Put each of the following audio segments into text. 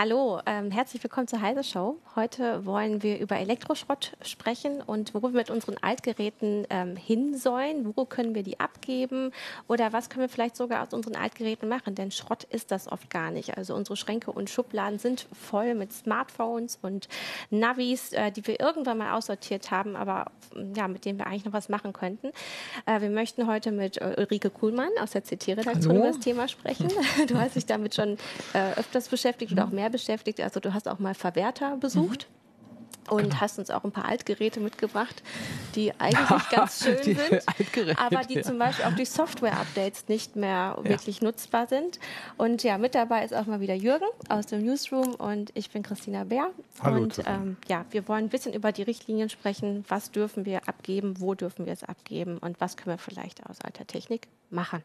Hallo, ähm, herzlich willkommen zur Heise Show. Heute wollen wir über Elektroschrott sprechen und wo wir mit unseren Altgeräten ähm, hin sollen. Wo können wir die abgeben oder was können wir vielleicht sogar aus unseren Altgeräten machen? Denn Schrott ist das oft gar nicht. Also unsere Schränke und Schubladen sind voll mit Smartphones und Navis, äh, die wir irgendwann mal aussortiert haben, aber ja, mit denen wir eigentlich noch was machen könnten. Äh, wir möchten heute mit äh, Ulrike Kuhlmann aus der CT-Redaktion über das Thema sprechen. Du hast dich damit schon äh, öfters beschäftigt oder auch mehr beschäftigt. Also du hast auch mal Verwerter besucht. Mhm und genau. hast uns auch ein paar Altgeräte mitgebracht, die eigentlich ganz schön die sind, aber die ja. zum Beispiel auch durch Software-Updates nicht mehr ja. wirklich nutzbar sind. Und ja, mit dabei ist auch mal wieder Jürgen aus dem Newsroom und ich bin Christina Bär. Hallo, und ähm, ja, wir wollen ein bisschen über die Richtlinien sprechen. Was dürfen wir abgeben? Wo dürfen wir es abgeben? Und was können wir vielleicht aus alter Technik machen?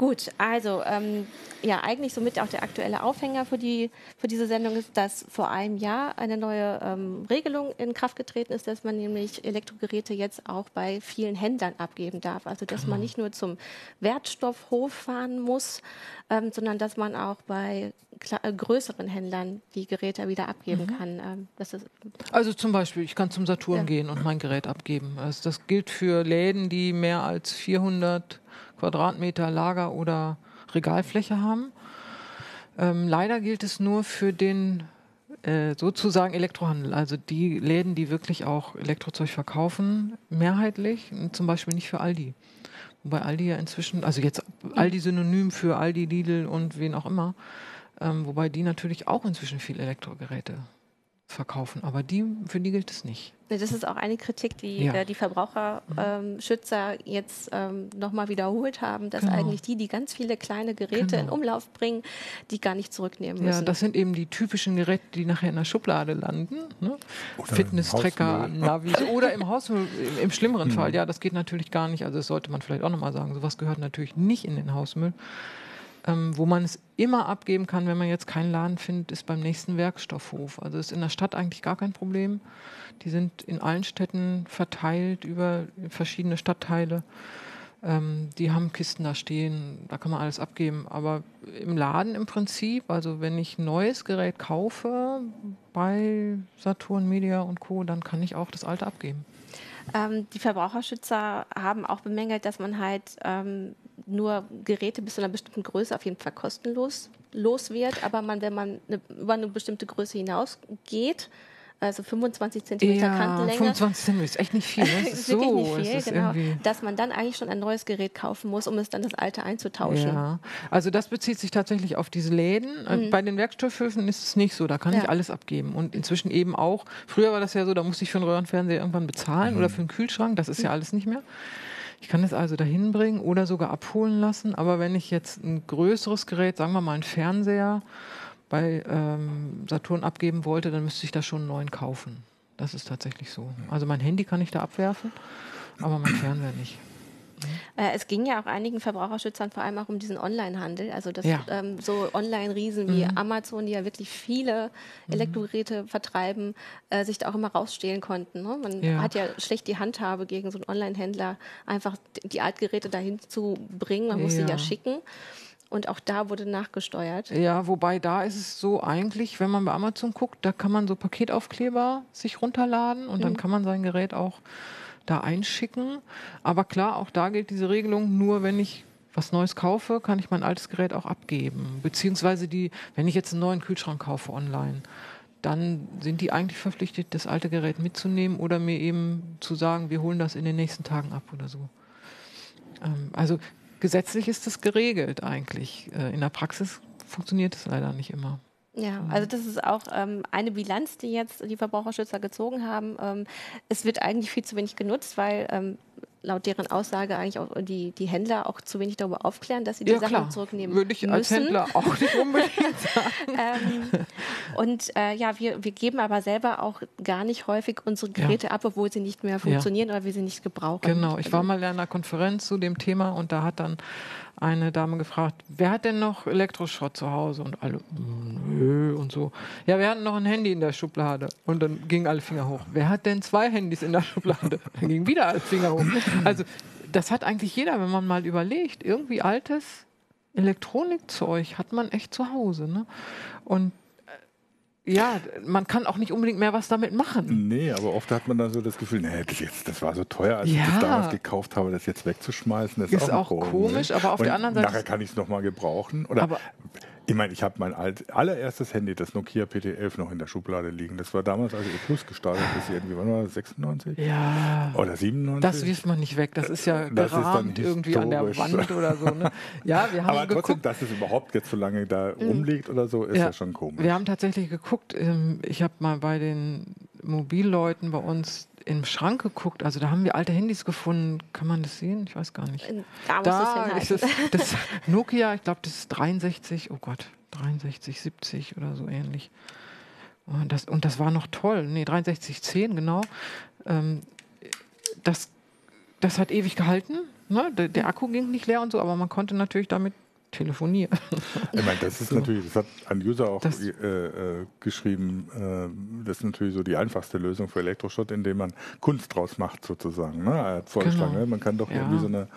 Gut, also ähm, ja, eigentlich somit auch der aktuelle Aufhänger für, die, für diese Sendung ist, dass vor einem Jahr eine neue ähm, Regelung in Kraft getreten ist, dass man nämlich Elektrogeräte jetzt auch bei vielen Händlern abgeben darf. Also dass genau. man nicht nur zum Wertstoffhof fahren muss, ähm, sondern dass man auch bei äh, größeren Händlern die Geräte wieder abgeben mhm. kann. Ähm, also zum Beispiel, ich kann zum Saturn ja. gehen und mein Gerät abgeben. Also das gilt für Läden, die mehr als 400 Quadratmeter Lager- oder Regalfläche haben. Ähm, leider gilt es nur für den äh, sozusagen Elektrohandel, also die Läden, die wirklich auch Elektrozeug verkaufen, mehrheitlich, zum Beispiel nicht für Aldi. Wobei Aldi ja inzwischen, also jetzt Aldi synonym für Aldi, Lidl und wen auch immer, ähm, wobei die natürlich auch inzwischen viel Elektrogeräte verkaufen. Aber die, für die gilt es nicht. Das ist auch eine Kritik, die ja. äh, die Verbraucherschützer ähm, jetzt ähm, nochmal wiederholt haben, dass genau. eigentlich die, die ganz viele kleine Geräte genau. in Umlauf bringen, die gar nicht zurücknehmen müssen. Ja, das sind eben die typischen Geräte, die nachher in der Schublade landen. Ne? Fitness-Tracker, Navis oder im Hausmüll, im schlimmeren mhm. Fall. Ja, das geht natürlich gar nicht. Also das sollte man vielleicht auch nochmal sagen. Sowas gehört natürlich nicht in den Hausmüll. Ähm, wo man es immer abgeben kann, wenn man jetzt keinen Laden findet, ist beim nächsten Werkstoffhof. Also ist in der Stadt eigentlich gar kein Problem. Die sind in allen Städten verteilt über verschiedene Stadtteile. Ähm, die haben Kisten da stehen, da kann man alles abgeben. Aber im Laden im Prinzip, also wenn ich ein neues Gerät kaufe bei Saturn, Media und Co., dann kann ich auch das alte abgeben. Ähm, die Verbraucherschützer haben auch bemängelt, dass man halt ähm, nur Geräte bis zu einer bestimmten Größe auf jeden Fall kostenlos los wird. Aber man, wenn man eine, über eine bestimmte Größe hinausgeht, also 25 Zentimeter ja, Kantenlänge. 25 Zentimeter ist echt nicht viel. Ne? ist so, wirklich nicht viel, genau. Dass man dann eigentlich schon ein neues Gerät kaufen muss, um es dann das alte einzutauschen. Ja, also das bezieht sich tatsächlich auf diese Läden. Äh, mhm. Bei den Werkstoffhöfen ist es nicht so, da kann ja. ich alles abgeben. Und inzwischen eben auch, früher war das ja so, da musste ich für einen Röhrenfernseher irgendwann bezahlen mhm. oder für einen Kühlschrank, das ist ja mhm. alles nicht mehr. Ich kann es also dahin bringen oder sogar abholen lassen. Aber wenn ich jetzt ein größeres Gerät, sagen wir mal einen Fernseher, bei ähm, Saturn abgeben wollte, dann müsste ich da schon einen neuen kaufen. Das ist tatsächlich so. Also mein Handy kann ich da abwerfen, aber mein Fernseher nicht. Äh, es ging ja auch einigen Verbraucherschützern vor allem auch um diesen Online-Handel. Also dass ja. ähm, so Online-Riesen wie mhm. Amazon, die ja wirklich viele mhm. Elektrogeräte vertreiben, äh, sich da auch immer rausstehlen konnten. Ne? Man ja. hat ja schlecht die Handhabe gegen so einen Online-Händler, einfach die Altgeräte dahin zu bringen. Man muss ja. sie ja schicken. Und auch da wurde nachgesteuert. Ja, wobei da ist es so eigentlich, wenn man bei Amazon guckt, da kann man so Paketaufkleber sich runterladen und mhm. dann kann man sein Gerät auch da einschicken. Aber klar, auch da gilt diese Regelung, nur wenn ich was Neues kaufe, kann ich mein altes Gerät auch abgeben. Beziehungsweise die, wenn ich jetzt einen neuen Kühlschrank kaufe online, dann sind die eigentlich verpflichtet, das alte Gerät mitzunehmen oder mir eben zu sagen, wir holen das in den nächsten Tagen ab oder so. Ähm, also gesetzlich ist das geregelt eigentlich. Äh, in der Praxis funktioniert es leider nicht immer. Ja, mhm. also das ist auch ähm, eine Bilanz, die jetzt die Verbraucherschützer gezogen haben. Ähm, es wird eigentlich viel zu wenig genutzt, weil ähm, laut deren Aussage eigentlich auch die, die Händler auch zu wenig darüber aufklären, dass sie die ja, Sachen klar. zurücknehmen Würde ich müssen. als Händler auch nicht unbedingt sagen. ähm, und äh, ja, wir, wir geben aber selber auch gar nicht häufig unsere Geräte ja. ab, obwohl sie nicht mehr funktionieren ja. oder wir sie nicht gebrauchen. Genau, ich war mal in einer Konferenz zu dem Thema und da hat dann eine Dame gefragt, wer hat denn noch Elektroschrott zu Hause? Und alle, nö, und so. Ja, wir hatten noch ein Handy in der Schublade. Und dann gingen alle Finger hoch. Wer hat denn zwei Handys in der Schublade? Dann gingen wieder alle Finger hoch. Also, das hat eigentlich jeder, wenn man mal überlegt. Irgendwie altes Elektronikzeug hat man echt zu Hause. Ne? Und ja, man kann auch nicht unbedingt mehr was damit machen. Nee, aber oft hat man dann so das Gefühl, nee, das, jetzt, das war so teuer, als ja. ich das damals gekauft habe, das jetzt wegzuschmeißen, das ist, ist auch, auch komisch, aber auf Und der anderen Seite. Nachher kann ich es nochmal gebrauchen. Oder aber ich meine, ich habe mein allererstes Handy, das Nokia PT11, noch in der Schublade liegen. Das war damals, als E Plus gestartet ist, irgendwie, wann war das, 96? Ja. Oder 97? Das wirft man nicht weg. Das ist ja das gerahmt ist irgendwie an der Wand oder so. Ne? Ja, wir haben Aber trotzdem, geguckt, dass es überhaupt jetzt so lange da mhm. rumliegt oder so, ist ja. ja schon komisch. Wir haben tatsächlich geguckt, ähm, ich habe mal bei den Mobilleuten bei uns im Schrank geguckt. Also da haben wir alte Handys gefunden. Kann man das sehen? Ich weiß gar nicht. Da, da ist es, das Nokia, ich glaube, das ist 63, oh Gott, 63, 70 oder so ähnlich. Und das, und das war noch toll. Nee, 6310, genau. Ähm, das, das hat ewig gehalten. Ne? Der, der Akku ging nicht leer und so, aber man konnte natürlich damit telefonieren. Ich meine, das ist natürlich, das hat ein User auch äh, äh, geschrieben, äh, das ist natürlich so die einfachste Lösung für Elektroschrott, indem man Kunst draus macht sozusagen. Ne? Er hat vorgeschlagen, genau. ne? man kann doch ja. irgendwie so eine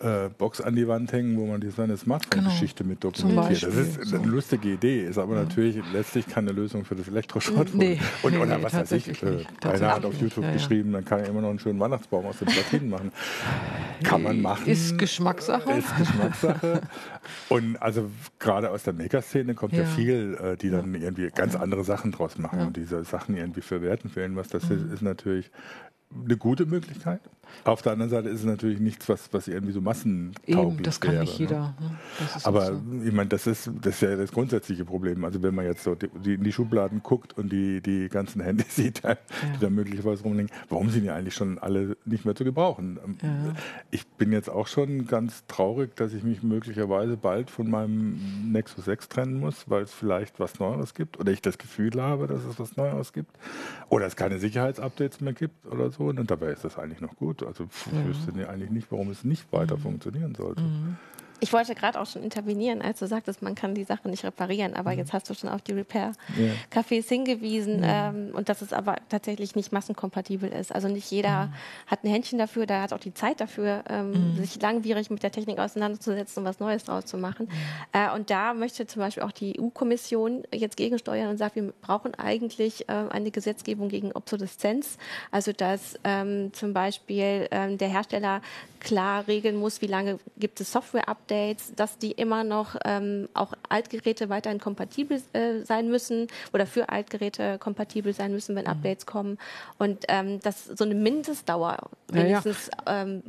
äh, Box an die Wand hängen, wo man die, seine Smartphone-Geschichte genau. mit dokumentiert. Das ist eine lustige Idee, ist aber ja. natürlich letztlich keine Lösung für das Elektroschrott. Nee, und, nee, oder was weiß ich, äh, einer hat auf YouTube ja, geschrieben, dann kann er immer noch einen schönen Weihnachtsbaum aus den Platinen machen. Kann man machen. Ist Geschmackssache. Ist Geschmackssache. und also gerade aus der Maker-Szene kommt ja, viel, äh, die dann irgendwie ganz andere Sachen draus machen und diese Sachen irgendwie verwerten für irgendwas. Das mhm. ist, ist natürlich eine gute Möglichkeit. Auf der anderen Seite ist es natürlich nichts, was, was irgendwie so massentauglich Eben, das kann wäre, nicht jeder. Ne? ne? Aber so. ich meine, das ist, das ist ja das grundsätzliche Problem. Also wenn man jetzt so die, die in die Schubladen guckt und die, die ganzen Handys sieht, die ja. da möglicherweise rumliegen, warum sind die eigentlich schon alle nicht mehr zu gebrauchen? Ähm, ja. Ich bin jetzt auch schon ganz traurig, dass ich mich möglicherweise bald von meinem Nexus 6 trennen muss, weil es vielleicht was Neues gibt oder ich das Gefühl habe, dass es was Neues gibt oder es keine Sicherheitsupdates mehr gibt oder so. Und dabei ist das eigentlich noch gut. Also ich wüsste eigentlich nicht, warum es nicht weiter mhm. funktionieren sollte. Mhm. Ich wollte gerade auch schon intervenieren, als du sagtest, man kann die Sache nicht reparieren, aber mhm. jetzt hast du schon auf die Repair-Cafés hingewiesen ja. ähm, und dass es aber tatsächlich nicht massenkompatibel ist. Also nicht jeder mhm. hat ein Händchen dafür, da hat auch die Zeit dafür, ähm, mhm. sich langwierig mit der Technik auseinanderzusetzen und was Neues draus zu machen. Mhm. Äh, und da möchte zum Beispiel auch die EU-Kommission jetzt gegensteuern und sagt, wir brauchen eigentlich äh, eine Gesetzgebung gegen Obsoleszenz. Also dass ähm, zum Beispiel ähm, der Hersteller klar regeln muss, wie lange gibt es Software-Updates, dass die immer noch ähm, auch Altgeräte weiterhin kompatibel äh, sein müssen oder für Altgeräte kompatibel sein müssen, wenn mhm. Updates kommen. Und ähm, dass so eine Mindestdauer wenigstens ja, ja. Ähm,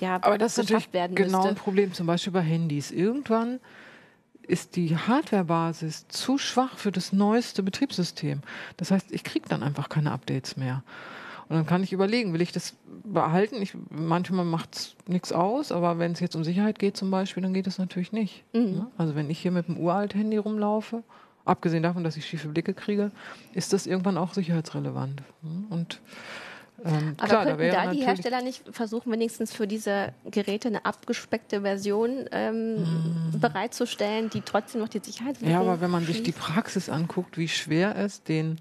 ja, Aber das ist natürlich werden genau müsste. ein Problem, zum Beispiel bei Handys. Irgendwann ist die Hardwarebasis zu schwach für das neueste Betriebssystem. Das heißt, ich kriege dann einfach keine Updates mehr. Und dann kann ich überlegen, will ich das behalten? Ich, manchmal macht es nichts aus, aber wenn es jetzt um Sicherheit geht zum Beispiel, dann geht es natürlich nicht. Mhm. Ne? Also wenn ich hier mit dem Uralt-Handy rumlaufe, abgesehen davon, dass ich schiefe Blicke kriege, ist das irgendwann auch sicherheitsrelevant. Ne? Und ähm, Aber klar, könnten da, da die Hersteller nicht versuchen, wenigstens für diese Geräte eine abgespeckte Version ähm, mm. bereitzustellen, die trotzdem noch die Sicherheit Ja, aber wenn man sich die Praxis anguckt, wie schwer es den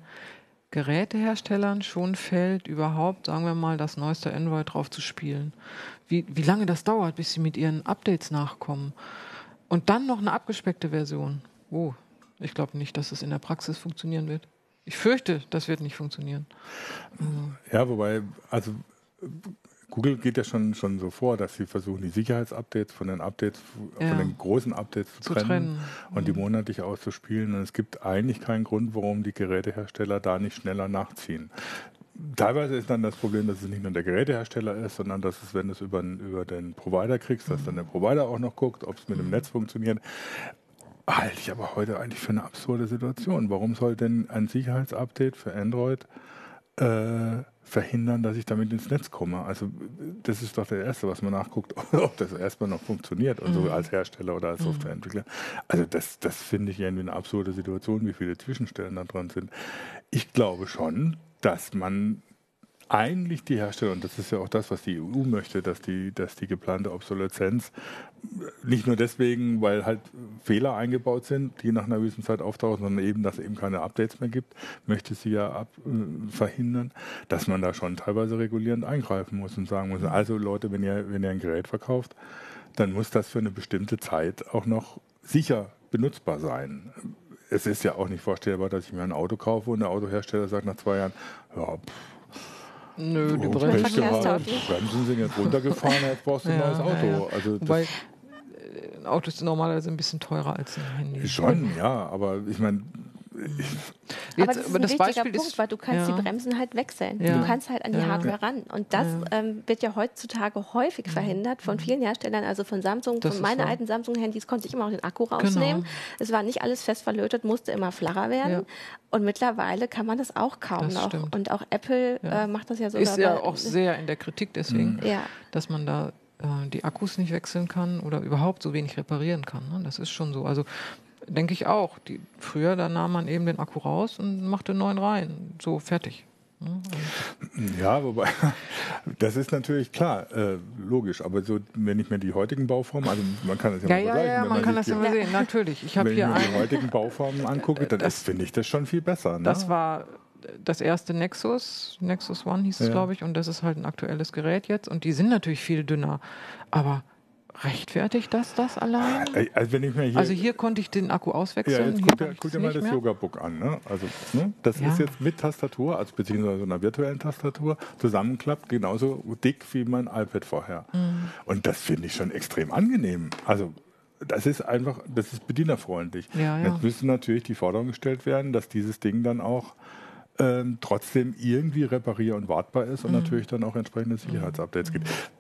Geräteherstellern schon fällt, überhaupt, sagen wir mal, das neueste Android drauf zu spielen. Wie, wie lange das dauert, bis sie mit ihren Updates nachkommen. Und dann noch eine abgespeckte Version. Oh, ich glaube nicht, dass es in der Praxis funktionieren wird. Ich fürchte, das wird nicht funktionieren. Ja, wobei, also Google geht ja schon, schon so vor, dass sie versuchen, die Sicherheitsupdates von den Updates, ja. von den großen Updates zu, zu trennen, trennen, und die mhm. monatlich auszuspielen. Und es gibt eigentlich keinen Grund, warum die Gerätehersteller da nicht schneller nachziehen. Teilweise ist dann das Problem, dass es nicht nur der Gerätehersteller ist, sondern dass es, wenn du es über, über den Provider kriegst, dass dann der Provider auch noch guckt, ob es mit dem mhm. Netz funktioniert. Halte ich aber heute eigentlich für eine absurde Situation. Warum soll denn ein Sicherheitsupdate für Android äh, verhindern, dass ich damit ins Netz komme. Also das ist doch der Erste, was man nachguckt, ob das erstmal noch funktioniert und mhm. so als Hersteller oder als mhm. Softwareentwickler. Also das, das finde ich irgendwie eine absurde Situation, wie viele Zwischenstellen da dran sind. Ich glaube schon, dass man eigentlich die Hersteller, und das ist ja auch das, was die EU möchte, dass die, dass die geplante Obsoleszenz nicht nur deswegen, weil halt Fehler eingebaut sind, die nach einer gewissen Zeit auftauchen, sondern eben, dass es eben keine Updates mehr gibt, möchte sie ja ab, äh, verhindern, dass man da schon teilweise regulierend eingreifen muss und sagen muss, also Leute, wenn ihr, wenn ihr ein Gerät verkauft, dann muss das für eine bestimmte Zeit auch noch sicher benutzbar sein. Es ist ja auch nicht vorstellbar, dass ich mir ein Auto kaufe und der Autohersteller sagt nach zwei Jahren, ja, pff, Nö, die Bremsen, Bremsen sind jetzt runtergefahren, jetzt brauchst du ein neues Auto. Also Wobei, ein Auto ist normalerweise ein bisschen teurer als ein Handy. Schon, ja, aber ich meine, Jetzt, aber das ist ein das wichtiger Beispiel Punkt, weil du kannst ja. die Bremsen halt wechseln. Ja. Du kannst halt an die ja. Hardware ran. Und das ähm, wird ja heutzutage häufig verhindert von vielen Herstellern, also von Samsung. Das von meinen alten Samsung-Handys konnte ich immer auch den Akku rausnehmen. Genau. Es war nicht alles fest verlötet, musste immer flacher werden. Und mittlerweile kann man das auch kaum das noch. Stimmt. Und auch Apple äh, macht das ja so. Ist ja auch sehr in der Kritik deswegen, mhm. dass man da äh, die Akkus nicht wechseln kann oder überhaupt so wenig reparieren kann. Ne? Das ist schon so. Also denke ich auch. Die, früher, da nahm man eben den Akku raus und machte einen neuen rein. So fertig. Ne? Ja, wobei, das ist natürlich klar, äh, logisch, aber so, wenn ich mir die heutigen Bauformen, also man kann das ja, ja mal vergleichen. Ja, ja, man, man kann das ja mal sehen, natürlich. Ich wenn ich mir die heutigen Bauformen angucke, dann finde ich das schon viel besser. Ne? Das war das erste Nexus, Nexus One hieß es, ja. glaube ich, und das ist halt ein aktuelles Gerät jetzt und die sind natürlich viel dünner, aber rechtfertigt das das allein? Äh, also, ich mir hier, also hier konnte ich den Akku auswechseln. Ja, jetzt guck, dir, guck dir mal das Yoga-Book an. Ne? Also, ne? Das ja. ist jetzt mit Tastatur, also beziehungsweise einer virtuellen Tastatur, zusammenklappt, genauso dick wie mein iPad vorher. Mhm. Und das finde ich schon extrem angenehm. Also das ist einfach, das ist bedienerfreundlich. Ja, ja. Jetzt müsste natürlich die Forderung gestellt werden, dass dieses Ding dann auch ähm, trotzdem irgendwie reparier- und wartbar ist und mhm. natürlich dann auch entsprechende Sicherheitsupdates mhm. gibt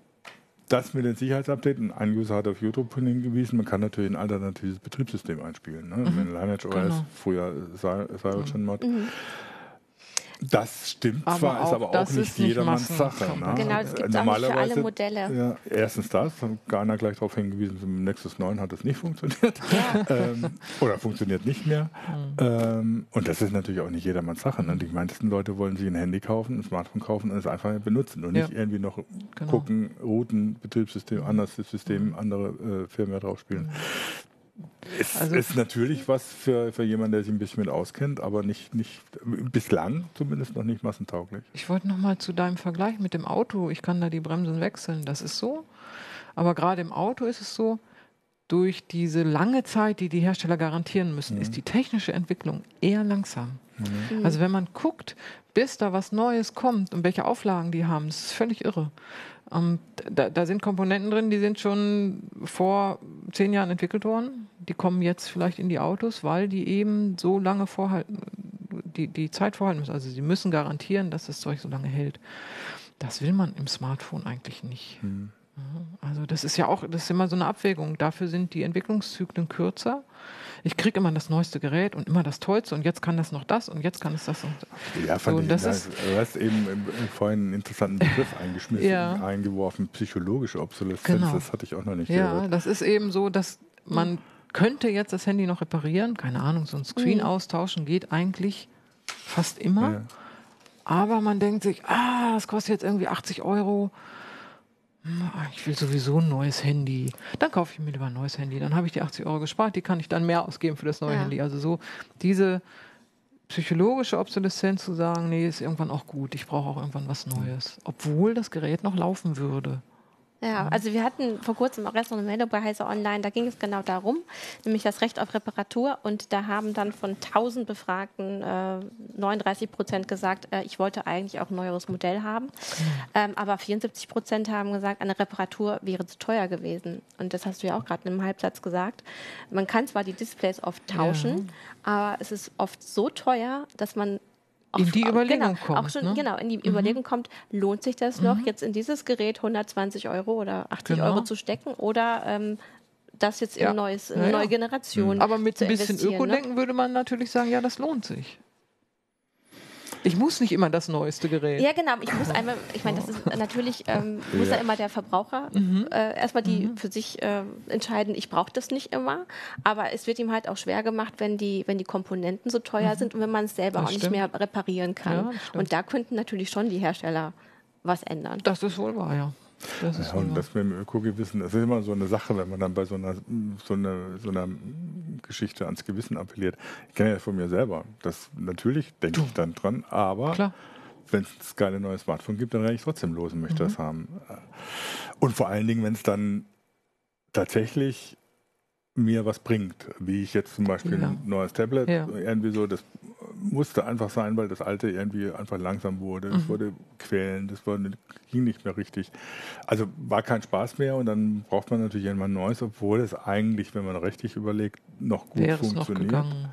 das mit den Sicherheitsupdates, ein User hat auf YouTube hingewiesen, man kann natürlich ein alternatives Betriebssystem einspielen. Ne? Mhm. Lineage OS, genau. früher Cyanogen Mod. Mhm. Das stimmt aber zwar, ist aber auch nicht jedermanns Sache. Ne? Genau, das gibt es auch nicht für alle Modelle. Ja, erstens das, Ghana gleich darauf hingewiesen, im Nexus 9 hat das nicht funktioniert. Ähm, oder funktioniert nicht mehr. Mhm. Ähm, und das ist natürlich auch nicht jedermanns Sache. Ne? Die meisten Leute wollen sich ein Handy kaufen, ein Smartphone kaufen und es einfach benutzen und ja. nicht irgendwie noch genau. gucken, Routen, Betriebssystem, anderes System, andere äh, Firmware draufspielen. Mhm. Es also, ist natürlich was für, für jemanden, der sich ein bisschen mit auskennt, aber nicht, nicht bislang zumindest noch nicht massentauglich. Ich wollte noch mal zu deinem Vergleich mit dem Auto. Ich kann da die Bremsen wechseln, das ist so. Aber gerade im Auto ist es so, durch diese lange Zeit, die die Hersteller garantieren müssen, mhm. ist die technische Entwicklung eher langsam. Mhm. Also wenn man guckt, bis da was Neues kommt und welche Auflagen die haben, das ist völlig irre. Ähm, da, da, sind Komponenten drin, die sind schon vor zehn Jahren entwickelt worden. Die kommen jetzt vielleicht in die Autos, weil die eben so lange vorhalten, die, die Zeit vorhalten müssen. Also sie müssen garantieren, dass das Zeug so lange hält. Das will man im Smartphone eigentlich nicht. Mhm. Also das ist ja auch, das ist immer so eine Abwägung. Dafür sind die Entwicklungszyklen kürzer ich kriege immer das neueste Gerät und immer das Tollste und jetzt kann das noch das und jetzt kann es das. Und ja, fand so, ich, das ist, du hast eben vorhin einen interessanten Begriff eingeschmissen, ja. eingeworfen, psychologische Obsoleszenz, genau. das hatte ich auch noch nicht ja, gehört. Ja, das ist eben so, dass man könnte jetzt das Handy noch reparieren, keine Ahnung, so ein Screen mhm. austauschen geht eigentlich fast immer. Ja. Aber man denkt sich, ah, das kostet jetzt irgendwie 80 Euro ich will sowieso ein neues Handy. Dann kaufe ich mir lieber ein neues Handy. Dann habe ich die 80 Euro gespart, die kann ich dann mehr ausgeben für das neue ja. Handy. Also so diese psychologische Obsoleszenz zu sagen, nee, ist irgendwann auch gut. Ich brauche auch irgendwann was Neues. Obwohl das Gerät noch laufen würde. Ja, also wir hatten vor kurzem auch erst noch eine Meldung bei Heise Online, da ging es genau darum, nämlich das Recht auf Reparatur und da haben dann von 1000 Befragten äh, 39 Prozent gesagt, äh, ich wollte eigentlich auch ein neueres Modell haben, mhm. ähm, aber 74 Prozent haben gesagt, eine Reparatur wäre zu teuer gewesen und das hast du ja auch gerade in einem Halbsatz gesagt. Man kann zwar die Displays oft tauschen, ja. aber es ist oft so teuer, dass man in die Überlegung genau, kommt. Auch schon, ne? Genau, in die mhm. Überlegung kommt, lohnt sich das mhm. noch, jetzt in dieses Gerät 120 Euro oder 80 genau. Euro zu stecken oder ähm, das jetzt in, neues, in eine ja, neue Generation. Mhm. Aber mit ein bisschen ne? Ökodenken ne? würde man natürlich sagen, ja, das lohnt sich. Ich muss nicht immer das neueste Gerät. Ja, genau. Ich muss einmal, ich meine, das ist natürlich, ähm, muss ja. ja immer der Verbraucher mhm. äh, erstmal die mhm. für sich äh, entscheiden, ich brauche das nicht immer. Aber es wird ihm halt auch schwer gemacht, wenn die, wenn die Komponenten so teuer mhm. sind und wenn man es selber das auch stimmt. nicht mehr reparieren kann. Ja, und da könnten natürlich schon die Hersteller was ändern. Das ist wohl wahr, ja. Das ja, und das mit dem Ökogewissen, das ist immer so eine Sache, wenn man dann bei so einer, so einer, so einer Geschichte ans Gewissen appelliert. Ich kenne ja von mir selber. Das natürlich denke ich dann dran, aber wenn es keine neue Smartphone gibt, dann renne ich trotzdem los und möchte mhm. das haben. Und vor allen Dingen, wenn es dann tatsächlich mir was bringt. Wie ich jetzt zum Beispiel ja. ein neues Tablet, ja. irgendwie so, das musste einfach sein, weil das alte irgendwie einfach langsam wurde. Es mhm. wurde quälend, das wurde, ging nicht mehr richtig. Also war kein Spaß mehr und dann braucht man natürlich irgendwann ein neues, obwohl es eigentlich, wenn man richtig überlegt, noch gut Wäre funktioniert. Noch mhm.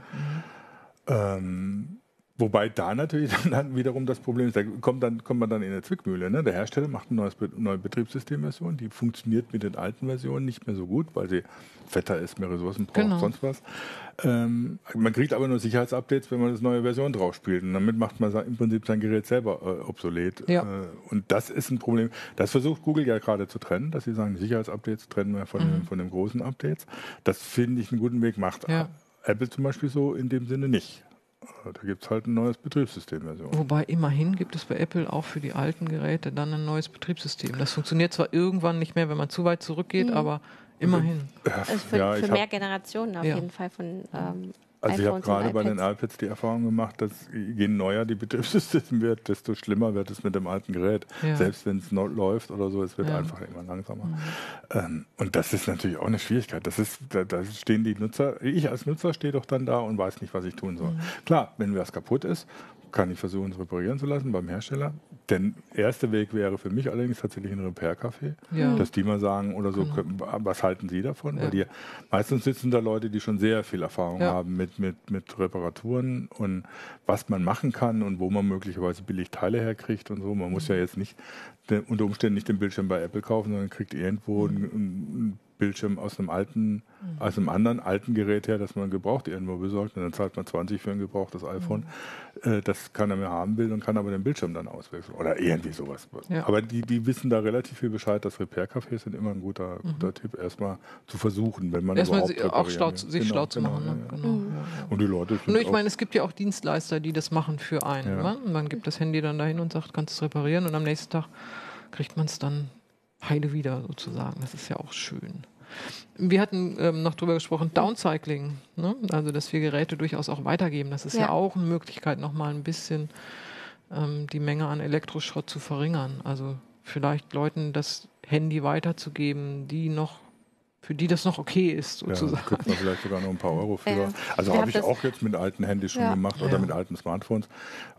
ähm, Wobei da natürlich dann wiederum das Problem ist, da kommt, dann, kommt man dann in eine Zwickmühle. Ne? Der Hersteller macht eine neue Betriebssystemversion, die funktioniert mit den alten Versionen nicht mehr so gut, weil sie fetter ist, mehr Ressourcen braucht, genau. sonst was. Ähm, man kriegt aber nur Sicherheitsupdates, wenn man das neue Version drauf spielt. Und damit macht man im Prinzip sein Gerät selber äh, obsolet. Ja. Äh, und das ist ein Problem. Das versucht Google ja gerade zu trennen, dass sie sagen, Sicherheitsupdates trennen wir von, mhm. den, von den großen Updates. Das finde ich einen guten Weg, macht ja. Apple zum Beispiel so in dem Sinne nicht. Da gibt es halt ein neues Betriebssystem-Version. Wobei immerhin gibt es bei Apple auch für die alten Geräte dann ein neues Betriebssystem. Das funktioniert zwar irgendwann nicht mehr, wenn man zu weit zurückgeht, mhm. aber immerhin. Also für, ja, für mehr Generationen auf ja. jeden Fall von ähm, also ich habe gerade bei den iPads die Erfahrung gemacht, dass je neuer die Betriebssystem wird, desto schlimmer wird es mit dem alten Gerät. Ja. Selbst wenn es läuft oder so, es wird ja. einfach immer langsamer. Mhm. Ähm, und das ist natürlich auch eine Schwierigkeit. Das ist, da, da, stehen die Nutzer, ich als Nutzer stehe doch dann da und weiß nicht, was ich tun soll. Mhm. Klar, wenn was kaputt ist, kann ich versuchen, es reparieren zu lassen beim Hersteller. Der erste Weg wäre für mich allerdings tatsächlich ein Repair-Café, ja. dass die mal sagen oder so, genau. was halten Sie davon? Ja. Weil die, meistens sitzen da Leute, die schon sehr viel Erfahrung ja. haben mit, mit, mit Reparaturen und was man machen kann und wo man möglicherweise billig Teile herkriegt und so. Man muss ja jetzt nicht unter Umständen nicht den Bildschirm bei Apple kaufen, sondern kriegt irgendwo mhm. ein, ein Bildschirm aus einem alten, mhm. aus einem anderen alten Gerät her, das man gebraucht irgendwo besorgt. Und dann zahlt man 20 für ein gebrauchtes iPhone. Mhm. Äh, das kann er mir haben will und kann aber den Bildschirm dann auswechseln. Oder irgendwie sowas. Ja. Aber die, die wissen da relativ viel Bescheid, dass Repair-Cafés sind immer ein guter, mhm. guter Tipp, erstmal zu versuchen, wenn man erstmal überhaupt auch schlau, sich genau, schlau zu genau, machen. Ne? Ja, genau. Mhm. Und die Leute. Nur ich meine, es gibt ja auch Dienstleister, die das machen für einen. Ne? Man gibt das Handy dann dahin und sagt, kannst du es reparieren und am nächsten Tag kriegt man es dann heile wieder sozusagen. Das ist ja auch schön. Wir hatten ähm, noch darüber gesprochen, Downcycling, ne? also dass wir Geräte durchaus auch weitergeben. Das ist ja, ja auch eine Möglichkeit, nochmal ein bisschen ähm, die Menge an Elektroschrott zu verringern. Also vielleicht Leuten das Handy weiterzugeben, die noch für die das noch okay ist, sozusagen. Ja, kriegt man vielleicht sogar noch ein paar Euro für. Ja. Also habe ich auch jetzt mit alten Handys schon ja. gemacht oder mit alten Smartphones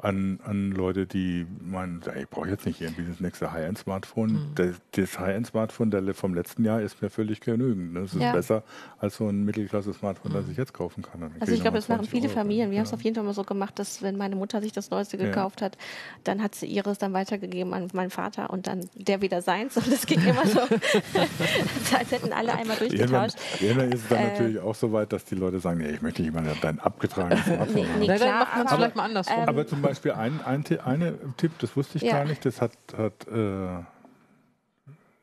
an, an Leute, die meinen, ich brauche jetzt nicht irgendwie das nächste High-End-Smartphone. Mhm. Das, das High-End-Smartphone vom letzten Jahr ist mir völlig genügend. Das ist besser als so ein Mittelklasse-Smartphone, mhm. das ich jetzt kaufen kann. Also ich glaube, das machen viele Euro. Familien. Wir haben es auf jeden Fall mal so gemacht, dass wenn meine Mutter sich das Neueste gekauft hat, dann hat sie ihres dann weitergegeben an meinen Vater und dann der wieder seins. Und das ging immer so, als hätten alle einmal durchgetauscht. Irgendwann ist es dann äh, natürlich auch so weit, dass die Leute sagen, nee, ich möchte nicht mal dein abgetragenes Smartphone nee, nee, haben. Klar, macht man es vielleicht mal andersrum. Ähm, aber zum Beispiel ein, ein, ein Tipp, das wusste ich ja. gar nicht, das hat, hat äh,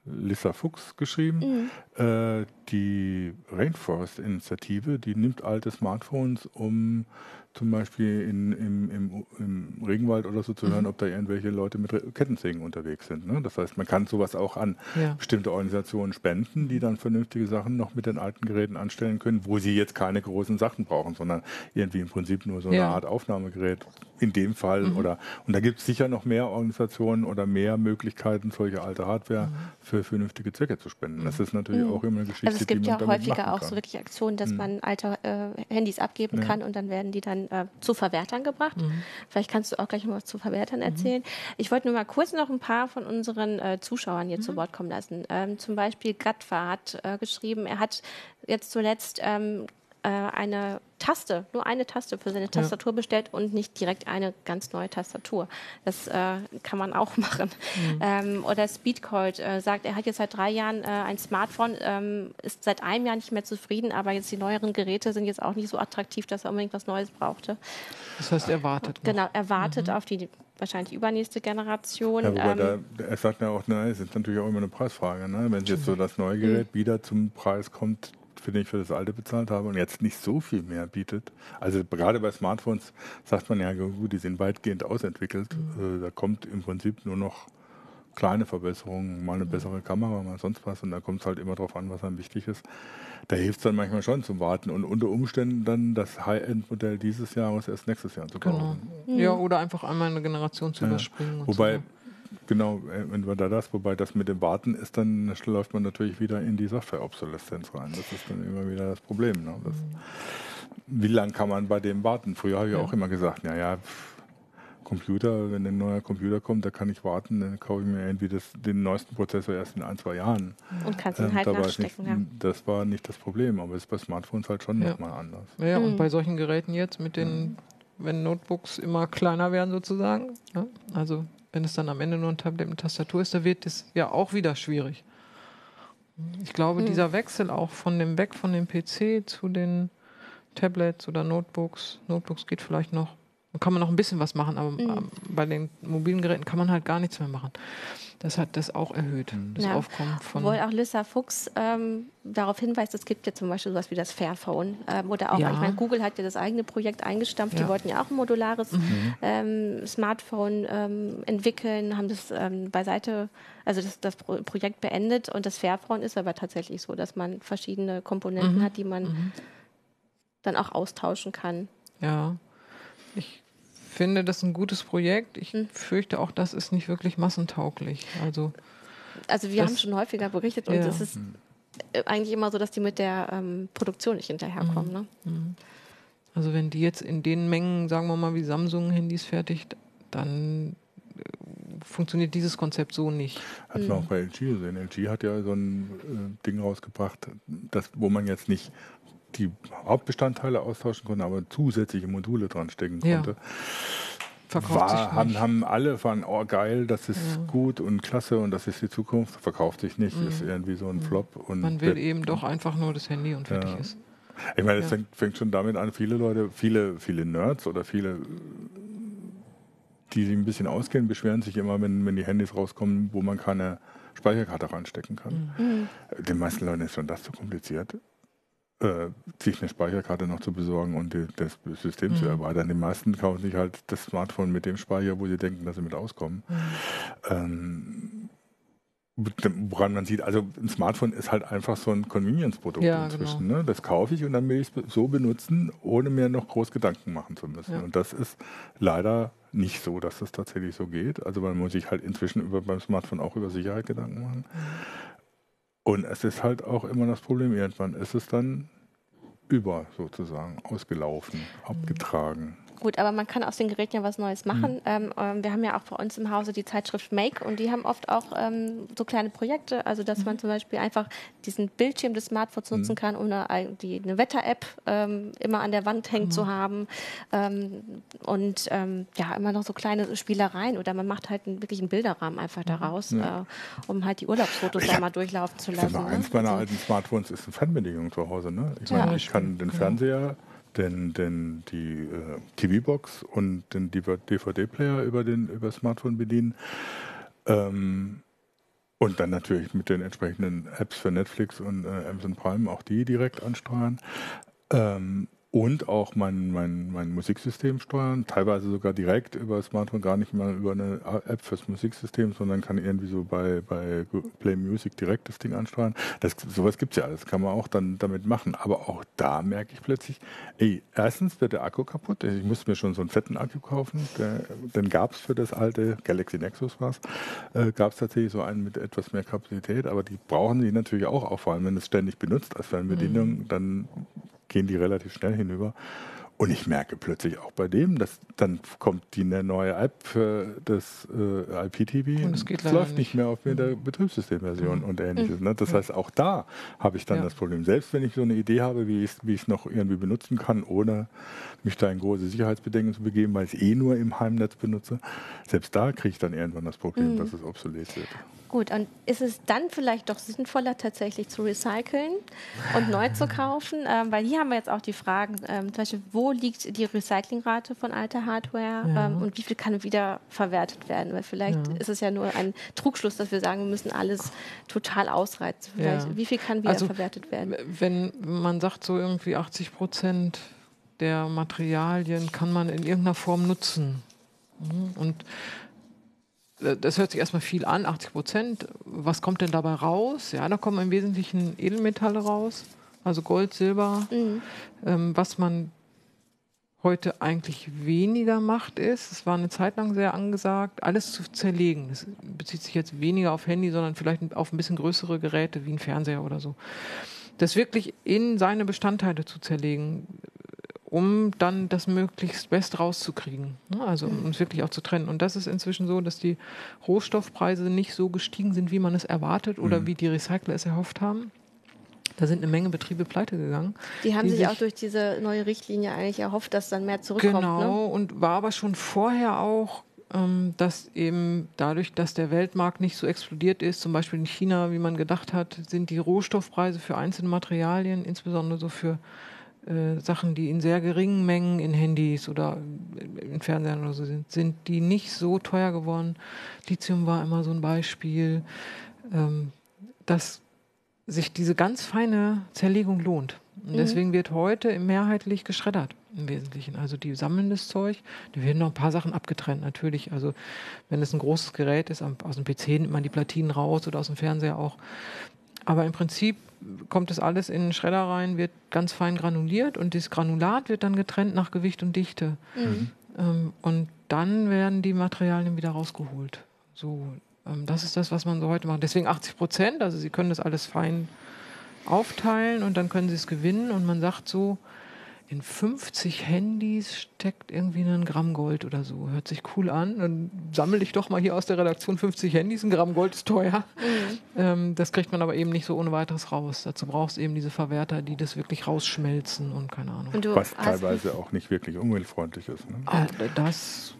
Lissa Fuchs geschrieben. Mhm. Äh, die Rainforest-Initiative, die nimmt alte Smartphones, um zum Beispiel in, im, im, im, Regenwald oder so zu hören, mhm. ob da irgendwelche Leute mit Kettensägen unterwegs sind. Ne? Das heißt, man kann sowas auch an ja. bestimmte Organisationen spenden, die dann vernünftige Sachen noch mit den alten Geräten anstellen können, wo sie jetzt keine großen Sachen brauchen, sondern irgendwie im Prinzip nur so eine ja. Art Aufnahmegerät in dem Fall. Mhm. Oder, und da gibt es sicher noch mehr Organisationen oder mehr Möglichkeiten, solche alte Hardware mhm. für vernünftige Zwecke zu spenden. Das ist natürlich mhm. auch immer eine Geschichte, also es gibt ja häufiger auch so wirklich Aktionen, dass mhm. man alte äh, Handys abgeben ja. kann und dann werden die dann äh, zu Verwertern gebracht. Mhm. Vielleicht kannst du auch gleich mal was zu Verwertern erzählen. Ich wollte nur mal kurz noch ein paar von unseren äh, Zuschauern hier zu Wort kommen lassen. Ähm, zum Beispiel Gatfa hat äh, geschrieben, er hat jetzt zuletzt ähm, äh, eine Taste, nur eine Taste für seine Tastatur ja. bestellt und nicht direkt eine ganz neue Tastatur. Das äh, kann man auch machen. Mhm. Ähm, oder Speedcold äh, sagt, er hat jetzt seit drei Jahren äh, ein Smartphone, ähm, ist seit einem Jahr nicht mehr zufrieden, aber jetzt die neueren Geräte sind jetzt auch nicht so attraktiv, dass er unbedingt was Neues brauchte. Das heißt, er wartet. Noch. Genau, er wartet mhm. auf die wahrscheinlich übernächste Generation. Ja, ähm, da, er sagt ja auch, es ist natürlich auch immer eine Preisfrage. Ne? Wenn jetzt so das neue Gerät mhm. wieder zum Preis kommt, für den ich für das alte bezahlt habe und jetzt nicht so viel mehr bietet. Also gerade bei Smartphones sagt man ja, gut, die sind weitgehend ausentwickelt. Mhm. da kommt im Prinzip nur noch kleine Verbesserungen, mal eine bessere Kamera, mal sonst was. Und da kommt es halt immer darauf an, was einem wichtig ist. Da hilft es dann manchmal schon zum Warten und unter Umständen dann das High-End-Modell dieses Jahres erst nächstes Jahr zu kaufen. Genau. Ja, oder einfach einmal eine Generation zu überspringen. Wobei, so genau, entweder das, wobei das mit dem Warten ist, dann läuft man natürlich wieder in die Software-Obsoleszenz rein. Das ist dann immer wieder das Problem. Ne? Das, wie lange kann man bei dem warten? Früher habe ich ja. auch immer gesagt, ja, ja, Computer, wenn ein neuer Computer kommt, da kann ich warten, dann kaufe ich mir irgendwie das, den neuesten Prozessor erst in ein, zwei Jahren. Und kannst ihn ähm, halt nachstecken, nicht, ja. Das war nicht das Problem, aber es ist bei Smartphones halt schon ja. nochmal anders. Ja, mhm. und bei solchen Geräten jetzt mit den, wenn Notebooks immer kleiner werden sozusagen, ne? also wenn es dann am Ende nur ein Tablet mit Tastatur ist, da wird es ja auch wieder schwierig. Ich glaube, mhm. dieser Wechsel auch von dem Weg von dem PC zu den Tablets oder Notebooks, Notebooks geht vielleicht noch, da kann man noch ein bisschen was machen, aber mhm. bei den mobilen Geräten kann man halt gar nichts mehr machen. Das hat das auch erhöht, mhm. das ja. Aufkommen von. Obwohl auch Lissa Fuchs ähm, darauf hinweist, es gibt ja zum Beispiel sowas wie das Fairphone. Ähm, oder auch, ja. ich meine, Google hat ja das eigene Projekt eingestampft. Ja. Die wollten ja auch ein modulares mhm. ähm, Smartphone ähm, entwickeln, haben das ähm, beiseite, also das, das Pro Projekt beendet. Und das Fairphone ist aber tatsächlich so, dass man verschiedene Komponenten mhm. hat, die man mhm. dann auch austauschen kann. Ja. Ich finde das ein gutes Projekt. Ich hm. fürchte auch, das ist nicht wirklich massentauglich. Also, also wir haben schon häufiger berichtet und es ist äh, eigentlich immer so, dass die mit der ähm, Produktion nicht hinterherkommen. Mhm. Ne? Hm. Also wenn die jetzt in den Mengen, sagen wir mal, wie Samsung Handys fertigt, dann äh, funktioniert dieses Konzept so nicht. Hat man mhm. auch bei LG gesehen. LG hat ja so ein äh, Ding rausgebracht, das, wo man jetzt nicht die Hauptbestandteile austauschen konnte, aber zusätzliche Module dran stecken konnte. Ja. Verkauft war, sich haben, haben alle von, oh geil, das ist ja. gut und klasse und das ist die Zukunft. Verkauft sich nicht, mhm. ist irgendwie so ein mhm. Flop. Und Man will eben doch einfach nur das Handy und fertig ja. ist. Ich meine, es fängt, fängt, schon damit an, viele Leute, viele, viele Nerds oder viele, die sich ein bisschen auskennen, beschweren sich immer, wenn, wenn die Handys rauskommen, wo man keine Speicherkarte reinstecken kann. Mhm. Den meisten Leuten ist schon das zu kompliziert äh, sich eine Speicherkarte noch zu besorgen und die, das System mhm. zu erweitern. Die meisten kaufen sich halt das Smartphone mit dem Speicher, wo sie denken, dass sie mit auskommen. Mhm. Ähm, woran man sieht, also ein Smartphone ist halt einfach so ein Convenience-Produkt ja, inzwischen. Genau. Ne? Das kaufe ich und dann will ich es so benutzen, ohne mir noch groß Gedanken machen zu müssen. Ja. Und das ist leider nicht so, dass das tatsächlich so geht. Also man muss sich halt inzwischen über, beim Smartphone auch über Sicherheit Gedanken machen. Mhm. Und es ist halt auch immer das Problem, irgendwann ist es dann über sozusagen, ausgelaufen, abgetragen. Gut, aber man kann aus den Geräten ja was Neues machen. Mhm. Ähm, wir haben ja auch bei uns im Hause die Zeitschrift Make und die haben oft auch ähm, so kleine Projekte, also dass mhm. man zum Beispiel einfach diesen Bildschirm des Smartphones nutzen mhm. kann, um eine, die, eine Wetter-App ähm, immer an der Wand hängt zu mhm. haben ähm, und ähm, ja, immer noch so kleine Spielereien oder man macht halt einen, wirklich einen Bilderrahmen einfach mhm. daraus, äh, um halt die Urlaubsfotos da mal durchlaufen zu lassen. Ne? Eins meiner also, alten Smartphones ist eine Fernbedienung zu Hause. Ne? Ich ja. meine, ich kann den Fernseher den, den, die äh, TV-Box und den DVD-Player über, den, über Smartphone bedienen. Ähm, und dann natürlich mit den entsprechenden Apps für Netflix und äh, Amazon Prime auch die direkt ansteuern. Ähm, und auch mein, mein, mein Musiksystem steuern, teilweise sogar direkt über das Smartphone, gar nicht mal über eine App fürs Musiksystem, sondern kann irgendwie so bei, bei Play Music direkt das Ding ansteuern. Das, sowas gibt's ja alles, kann man auch dann damit machen. Aber auch da merke ich plötzlich, ey, erstens wird der Akku kaputt, ich musste mir schon so einen fetten Akku kaufen, der, den gab's für das alte Galaxy Nexus was, äh, gab's tatsächlich so einen mit etwas mehr Kapazität, aber die brauchen die natürlich auch, auch vor allem wenn es ständig benutzt als Fernbedienung, mhm. dann gehen die relativ schnell hinüber. Und ich merke plötzlich auch bei dem, dass dann kommt die eine neue App für das äh, IPTV und es geht läuft nicht. mehr auf der mhm. Betriebssystemversion mhm. und ähnliches. Ne? Das mhm. heißt, auch da habe ich dann ja. das Problem. Selbst wenn ich so eine Idee habe, wie ich es noch irgendwie benutzen kann, ohne mich da in große Sicherheitsbedenken zu begeben, weil ich es eh nur im Heimnetz benutze, selbst da kriege ich dann irgendwann das Problem, mhm. dass es obsolet wird. Gut, und ist es dann vielleicht doch sinnvoller, tatsächlich zu recyceln und neu zu kaufen? Ähm, weil hier haben wir jetzt auch die Fragen, ähm, zum Beispiel, wo liegt die Recyclingrate von alter Hardware ja. ähm, und wie viel kann wieder verwertet werden? Weil vielleicht ja. ist es ja nur ein Trugschluss, dass wir sagen, wir müssen alles total ausreizen. Ja. Wie viel kann wieder also, verwertet werden? Wenn man sagt, so irgendwie 80 Prozent der Materialien kann man in irgendeiner Form nutzen. Mhm. Und das hört sich erstmal viel an, 80 Prozent. Was kommt denn dabei raus? Ja, da kommen im Wesentlichen Edelmetalle raus, also Gold, Silber. Mhm. Ähm, was man heute eigentlich weniger macht, ist, es war eine Zeit lang sehr angesagt, alles zu zerlegen. Das bezieht sich jetzt weniger auf Handy, sondern vielleicht auf ein bisschen größere Geräte wie ein Fernseher oder so. Das wirklich in seine Bestandteile zu zerlegen um dann das möglichst best rauszukriegen. Ne? Also um es wirklich auch zu trennen. Und das ist inzwischen so, dass die Rohstoffpreise nicht so gestiegen sind, wie man es erwartet oder mhm. wie die Recycler es erhofft haben. Da sind eine Menge Betriebe pleite gegangen. Die haben die sich, auch durch diese neue Richtlinie eigentlich erhofft, dass dann mehr zurückkommt. Ne? Genau, ne? und war aber schon vorher auch, ähm, dass eben dadurch, dass der Weltmarkt nicht so explodiert ist, zum Beispiel in China, wie man gedacht hat, sind die Rohstoffpreise für einzelne Materialien, insbesondere so für äh, Sachen, die in sehr geringen Mengen in Handys oder in Fernsehern oder so sind, sind die nicht so teuer geworden. Lithium war immer so ein Beispiel, ähm, dass sich diese ganz feine Zerlegung lohnt. Und mhm. deswegen wird heute mehrheitlich geschreddert im Wesentlichen. Also die sammeln das Zeug, da werden noch ein paar Sachen abgetrennt natürlich. Also wenn es ein großes Gerät ist, aus dem PC nimmt man die Platinen raus oder aus dem Fernseher auch. Aber im Prinzip kommt das alles in den Schredder rein, wird ganz fein granuliert und das Granulat wird dann getrennt nach Gewicht und Dichte. Mhm. Ähm, und dann werden die Materialien wieder rausgeholt. So, ähm, das ist das, was man so heute macht. Deswegen 80 Prozent, also Sie können das alles fein aufteilen und dann können Sie es gewinnen und man sagt so, in 50 Handys steckt irgendwie ein Gramm Gold oder so. Hört sich cool an. Dann sammle ich doch mal hier aus der Redaktion 50 Handys. Ein Gramm Gold ist teuer. Mhm. Ähm, das kriegt man aber eben nicht so ohne weiteres raus. Dazu brauchst du eben diese Verwerter, die das wirklich rausschmelzen und keine Ahnung. Und Was teilweise auch nicht wirklich umweltfreundlich ist. Ne? Ah, das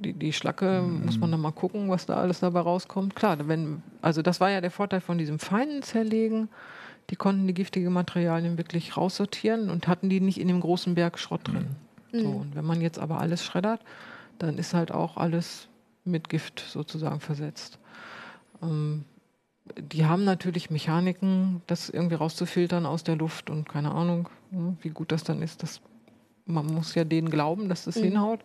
die, die Schlacke mhm. muss man dann mal gucken, was da alles dabei rauskommt. Klar, wenn, also das war ja der Vorteil von diesem feinen Zerlegen. Die konnten die giftigen Materialien wirklich raussortieren und hatten die nicht in dem großen Berg Schrott drin. Mhm. So, und wenn man jetzt aber alles schreddert, dann ist halt auch alles mit Gift sozusagen versetzt. Ähm, die haben natürlich Mechaniken, das irgendwie rauszufiltern aus der Luft und keine Ahnung, ne, wie gut das dann ist. Das, man muss ja denen glauben, dass das mhm. hinhaut.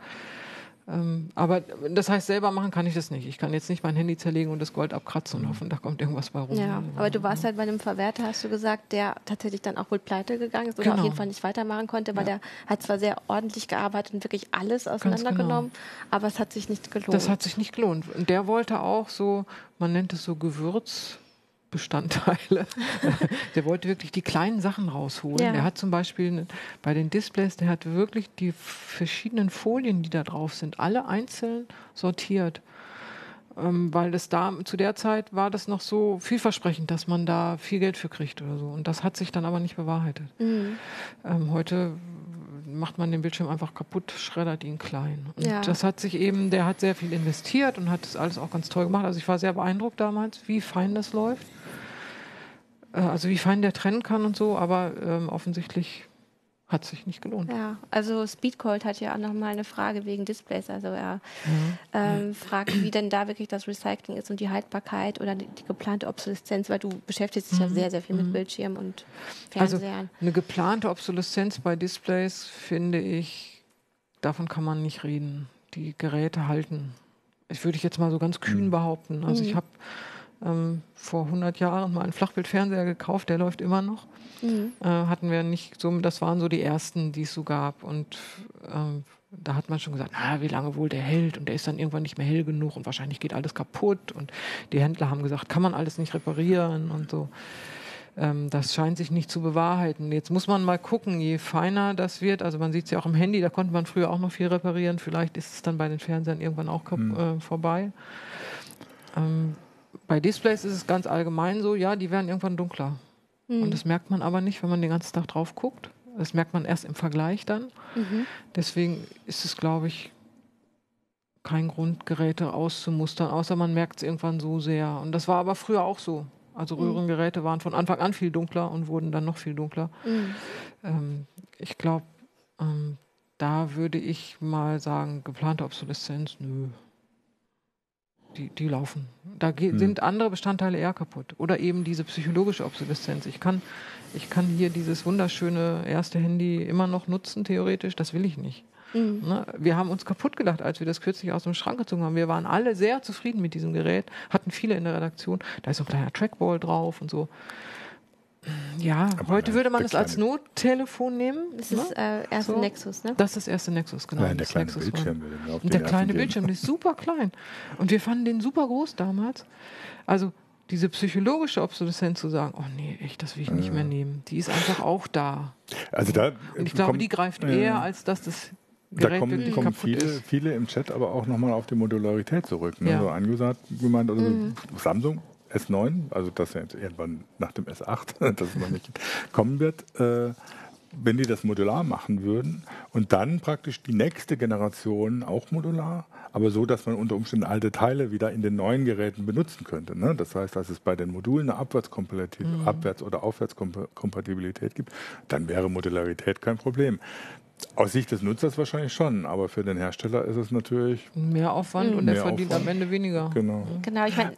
Ähm, aber das heißt, selber machen kann ich das nicht. Ich kann jetzt nicht mein Handy zerlegen und das Gold abkratzen und mhm. hoffen, da kommt irgendwas bei rum. Ja, aber du warst halt bei einem Verwerter, hast du gesagt, der tatsächlich dann auch wohl pleite gegangen ist oder genau. auf jeden Fall nicht weitermachen konnte, weil ja. der hat zwar sehr ordentlich gearbeitet und wirklich alles auseinandergenommen, genau. aber es hat sich nicht gelohnt. Das hat sich nicht gelohnt. Und der wollte auch so, man nennt es so Gewürz. Hauptbestandteile. der wollte wirklich die kleinen Sachen rausholen. Ja. Er hat zum Beispiel bei den Displays, der hat wirklich die verschiedenen Folien, die da drauf sind, alle einzeln sortiert. Ähm, weil das da zu der Zeit war das noch so vielversprechend, dass man da viel Geld für kriegt oder so. Und das hat sich dann aber nicht bewahrheitet. Mhm. Ähm, heute macht man den Bildschirm einfach kaputt, schreddert ihn klein. Und ja. das hat sich eben, der hat sehr viel investiert und hat das alles auch ganz toll gemacht. Also ich war sehr beeindruckt damals, wie fein das läuft. Äh, also wie fein der trennen kann und so, aber ähm, offensichtlich hat sich nicht gelohnt. Ja, also Speedcold hat ja auch nochmal eine Frage wegen Displays. Also er mhm. ähm, mhm. fragt, wie denn da wirklich das Recycling ist und die Haltbarkeit oder die, die geplante Obsoleszenz, weil du beschäftigst dich mhm. ja sehr, sehr viel mit mhm. Bildschirmen und Fernsehern. Also eine geplante Obsoleszenz bei Displays finde ich, davon kann man nicht reden. Die Geräte halten. Ich würde ich jetzt mal so ganz kühn mhm. behaupten. Also ich mhm. habe ähm, vor 100 Jahren mal einen Flachbildfernseher gekauft, der läuft immer noch. Mhm. Äh, hatten wir nicht so, das waren so die ersten, die es so gab. Und ähm, da hat man schon gesagt, na, wie lange wohl der hält und der ist dann irgendwann nicht mehr hell genug und wahrscheinlich geht alles kaputt. Und die Händler haben gesagt, kann man alles nicht reparieren und so. Ähm, das scheint sich nicht zu bewahrheiten. Jetzt muss man mal gucken, je feiner das wird. Also man sieht es ja auch im Handy, da konnte man früher auch noch viel reparieren. Vielleicht ist es dann bei den Fernsehern irgendwann auch mhm. äh, vorbei. Ähm, bei Displays ist es ganz allgemein so, ja, die werden irgendwann dunkler. Mhm. Und hm. das merkt man aber nicht, wenn man den ganzen Tag drauf guckt. Das merkt man erst im Vergleich dann. Mhm. Deswegen ist es, glaube ich, kein Grund, Geräte auszumustern, außer man merkt es irgendwann so sehr. Und das war aber früher auch so. Also hm. Röhrengeräte waren von Anfang an viel dunkler und wurden dann noch viel dunkler. Mhm. Ähm, ich glaube, ähm, da würde ich mal sagen, geplante Obsoleszenz, nö die, die laufen. Da hm. sind andere Bestandteile eher kaputt. Oder eben diese psychologische Obsoleszenz. Ich kann, ich kann hier dieses wunderschöne erste Handy immer noch nutzen, theoretisch. Das will ich nicht. Mhm. Ne? Wir haben uns kaputt gedacht, als wir das kürzlich aus dem Schrank gezogen haben. Wir waren alle sehr zufrieden mit diesem Gerät, hatten viele in der Redaktion. Da ist so ein kleiner Trackball drauf und so. Ja, Aber heute würde man es als Nottelefon nehmen. Das ne? ist äh, erste so. Nexus, ne? Das ist das erste Nexus, genau. Nein, der kleine Nexus Bildschirm. Und der kleine Bildschirm, der ist super klein. Und wir fanden den super groß damals. Also diese psychologische Obsoleszenz zu sagen, oh nee, echt, das will ich nicht mehr nehmen, die ist einfach auch da. Also da und ich glaube, die greift eher, als dass das Gerät da kommen, kommen viele, ist. viele im Chat aber auch nochmal auf die Modularität zurück. Ne? Ja. So angesagt, gemeint, also mhm. Samsung S9, also das ja jetzt irgendwann nach dem S8, das noch nicht kommen wird, äh, wenn die das modular machen würden und dann praktisch die nächste Generation auch modular, aber so, dass man unter Umständen alte Teile wieder in den neuen Geräten benutzen könnte. Ne? Das heißt, dass es bei den Modulen eine Abwärtskompatibilität, mhm. Abwärts- oder Aufwärtskompatibilität gibt, dann wäre Modularität kein Problem. Aus Sicht des Nutzers wahrscheinlich schon, aber für den Hersteller ist es natürlich mehr Aufwand mhm. und er verdient Aufwand. am Ende weniger. Genau. Genau, ich meine.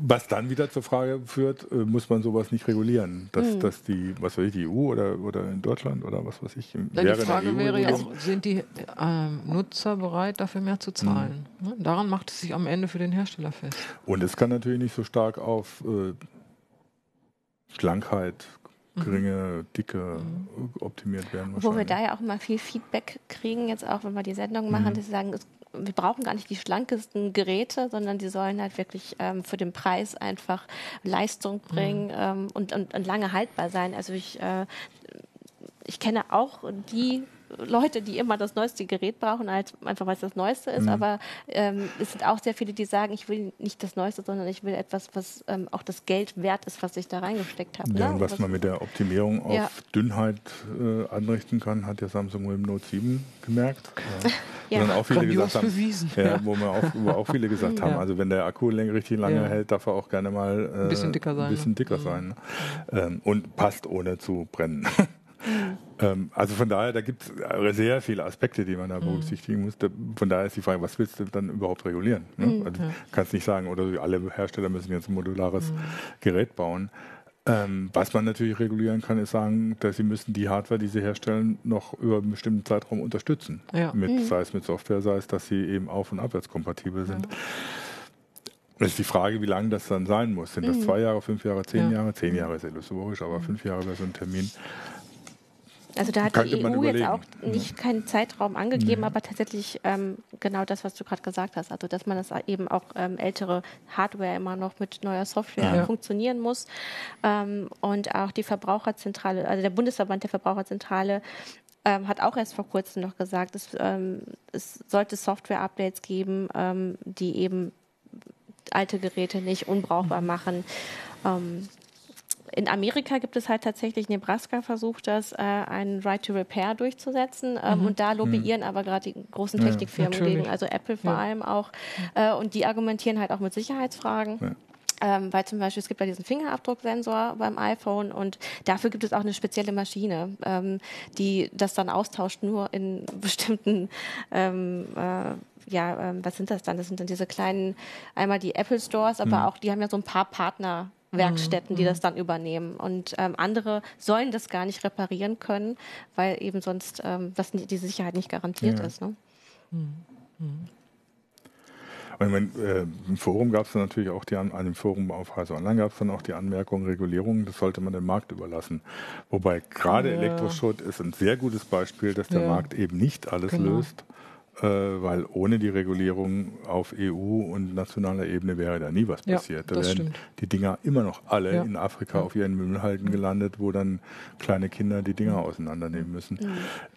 Was dann wieder zur Frage führt, äh, muss man sowas nicht regulieren, dass, mhm. dass die, was weiß ich, die EU oder, oder in Deutschland oder was weiß ich, ja, wäre die Frage e wäre ja sind die äh, Nutzer bereit, dafür mehr zu zahlen? Mhm. Daran macht es sich am Ende für den Hersteller fest. Und es kann natürlich nicht so stark auf äh, Schlankheit, Mhm. Geringe Dicke mhm. optimiert werden. Wo wir da ja auch immer viel Feedback kriegen, jetzt auch wenn wir die Sendung machen, mhm. dass sie sagen, es, wir brauchen gar nicht die schlankesten Geräte, sondern die sollen halt wirklich ähm, für den Preis einfach Leistung bringen mhm. ähm, und, und, und, lange haltbar sein. Also ich, äh, ich kenne auch die Leute, die immer das neueste Gerät brauchen, halt einfach weil es das Neueste ist. Mhm. Aber ähm, es sind auch sehr viele, die sagen, ich will nicht das Neueste, sondern ich will etwas, was ähm, auch das Geld wert ist, was ich da reingesteckt habe. Ja, ne? was, was, man mit der Optimierung auf ja. Dünnheit äh, anrichten kann, hat ja Samsung mit dem Note 7 gemerkt. Ja. ja. auch viele gesagt haben, bewiesen, ja, Wo, wir auch, wo auch viele gesagt haben, also wenn der Akku richtig lange hält, darf er auch gerne mal äh, ein bisschen dicker sein. Bisschen dicker mhm. sein. Ähm, und passt ohne zu brennen. Mhm. Ähm, also von daher, da gibt es sehr viele Aspekte, die man da mhm. berücksichtigen muss. von daher ist die Frage, was willst du dann überhaupt regulieren? Ne? Mhm, also, kannst nicht sagen, oder alle Hersteller müssen jetzt ein modulares mhm. Gerät bauen. Ähm, was man natürlich regulieren kann, ist sagen, dass sie müssen die Hardware, die sie herstellen, noch über einen bestimmten Zeitraum unterstützen. Ja. Mit, mhm. Sei es mit Software, sei es, dass sie eben auf- und abwärtskompatibel sind. Ja. Das ist die Frage, wie lange das dann sein muss. Sind das mhm. zwei Jahre, fünf Jahre, zehn ja. Jahre? Zehn Jahre ist illusorisch, aber mhm. fünf Jahre wäre so ein Termin. Also da hat Könnte die EU jetzt auch nicht keinen Zeitraum angegeben, mhm. aber tatsächlich ähm, genau das, was du gerade gesagt hast. Also dass man das eben auch ähm, ältere Hardware immer noch mit neuer Software ja. funktionieren muss. Ähm, und auch die Verbraucherzentrale, also der Bundesverband der Verbraucherzentrale ähm, hat auch erst vor kurzem noch gesagt, es, ähm, es sollte Software-Updates geben, ähm, die eben alte Geräte nicht unbrauchbar machen. Ähm, in Amerika gibt es halt tatsächlich, Nebraska versucht das, äh, einen Right to Repair durchzusetzen. Ähm, mhm. Und da lobbyieren mhm. aber gerade die großen Technikfirmen ja, gegen, also Apple vor ja. allem auch. Äh, und die argumentieren halt auch mit Sicherheitsfragen. Ja. Ähm, weil zum Beispiel es gibt ja diesen Fingerabdrucksensor beim iPhone und dafür gibt es auch eine spezielle Maschine, ähm, die das dann austauscht nur in bestimmten ähm, äh, ja, ähm, was sind das dann? Das sind dann diese kleinen, einmal die Apple Stores, aber mhm. auch, die haben ja so ein paar Partner Werkstätten, die mhm. das dann übernehmen. Und ähm, andere sollen das gar nicht reparieren können, weil eben sonst ähm, das, die Sicherheit nicht garantiert ja. ist. Ne? Mhm. Ich meine, äh, Im Forum gab es dann natürlich auch die an einem Forum auf Heise Online gab es dann auch die Anmerkung, Regulierung, das sollte man dem Markt überlassen. Wobei gerade ja. Elektroschrott ist ein sehr gutes Beispiel, dass der ja. Markt eben nicht alles genau. löst weil ohne die Regulierung auf EU und nationaler Ebene wäre da nie was passiert. Ja, da wären stimmt. die Dinger immer noch alle ja. in Afrika ja. auf ihren Müllhalden gelandet, wo dann kleine Kinder die Dinger auseinandernehmen müssen.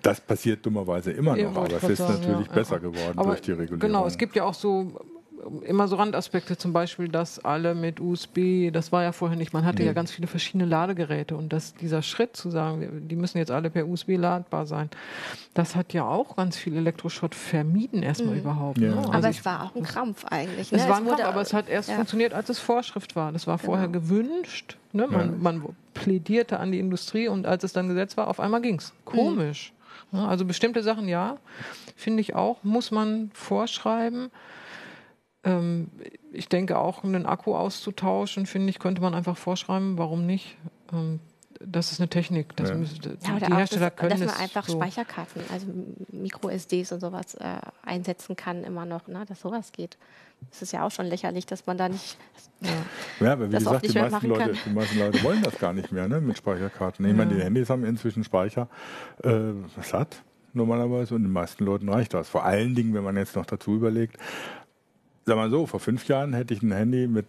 Das passiert dummerweise immer noch, aber es ist natürlich besser geworden aber durch die Regulierung. Genau, es gibt ja auch so immer so Randaspekte, zum Beispiel, dass alle mit USB, das war ja vorher nicht, man hatte mhm. ja ganz viele verschiedene Ladegeräte und dass dieser Schritt zu sagen, die müssen jetzt alle per USB ladbar sein, das hat ja auch ganz viel Elektroschrott vermieden erstmal mhm. überhaupt. Ja. Ne? Also aber es war auch ein Krampf eigentlich. Ne? Es war ein Krampf, aber es hat erst ja. funktioniert, als es Vorschrift war. Das war genau. vorher gewünscht. Ne? Man, ja. man, plädierte an die Industrie und als es dann Gesetz war, auf einmal ging es. Komisch. Mhm. Also bestimmte Sachen ja, finde ich auch, muss man vorschreiben. Ähm, ich denke auch, einen Akku auszutauschen, finde ich, könnte man einfach vorschreiben, warum nicht? Ähm, das ist eine Technik. Das ja. müsste, ja, die Hersteller das, können dass man einfach so Speicherkarten, also Micro-SDs und sowas äh, einsetzen kann immer noch, ne, dass sowas geht. Es ist ja auch schon lächerlich, dass man da nicht. Ja, ja aber wie gesagt, die meisten, Leute, die meisten, Leute, wollen das gar nicht mehr ne, mit Speicherkarten. Ich ja. meine, die Handys haben inzwischen Speicher äh, satt normalerweise und den meisten Leuten reicht das. Vor allen Dingen, wenn man jetzt noch dazu überlegt, sag mal so, vor fünf Jahren hätte ich ein Handy mit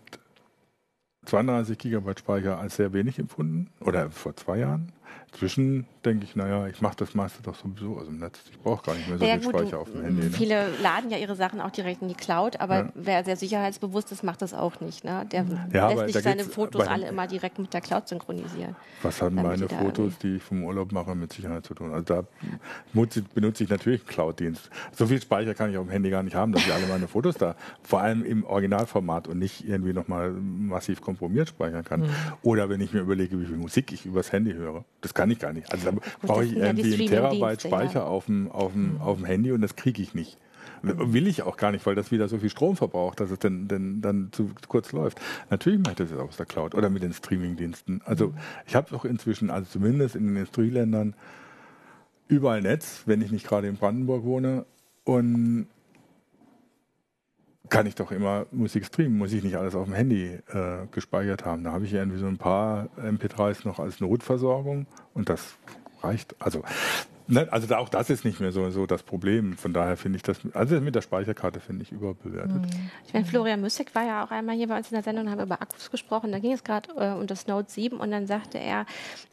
32 Gigabyte Speicher als sehr wenig empfunden oder vor zwei Jahren. Inzwischen denke ich, naja, ich mache das meiste doch sowieso aus dem Netz. Ich brauche gar nicht mehr so ja, viel gut, Speicher auf dem Handy. Ne? Viele laden ja ihre Sachen auch direkt in die Cloud, aber ja. wer sehr sicherheitsbewusst ist, macht das auch nicht. Ne? Der ja, lässt nicht seine Fotos alle immer direkt mit der Cloud synchronisieren. Was haben meine Fotos, die ich vom Urlaub mache, mit Sicherheit zu tun? Also da benutze ich natürlich einen Cloud-Dienst. So viel Speicher kann ich auf dem Handy gar nicht haben, dass ich alle meine Fotos da, vor allem im Originalformat und nicht irgendwie nochmal massiv komprimiert speichern kann. Mhm. Oder wenn ich mir überlege, wie viel Musik ich übers Handy höre. Das kann ich gar nicht. Also da brauche ich irgendwie einen Terabyte Speicher ja. auf, dem, auf, dem, auf dem Handy und das kriege ich nicht. Will ich auch gar nicht, weil das wieder so viel Strom verbraucht, dass es dann, dann, dann zu kurz läuft. Natürlich mache ich das jetzt aus der Cloud oder mit den Streamingdiensten. Also mhm. ich habe doch inzwischen, also zumindest in den Industrieländern, überall Netz, wenn ich nicht gerade in Brandenburg wohne. Und kann ich doch immer Musik streamen, muss ich nicht alles auf dem Handy äh, gespeichert haben. Da habe ich irgendwie so ein paar MP3s noch als Notversorgung und das reicht. Also Ne, also auch das ist nicht mehr so, so das Problem. Von daher finde ich das, also mit der Speicherkarte finde ich überbewertet. Mhm. Ich meine, Florian Müssig war ja auch einmal hier bei uns in der Sendung und haben über Akkus gesprochen. Da ging es gerade äh, um das Note 7 und dann sagte er,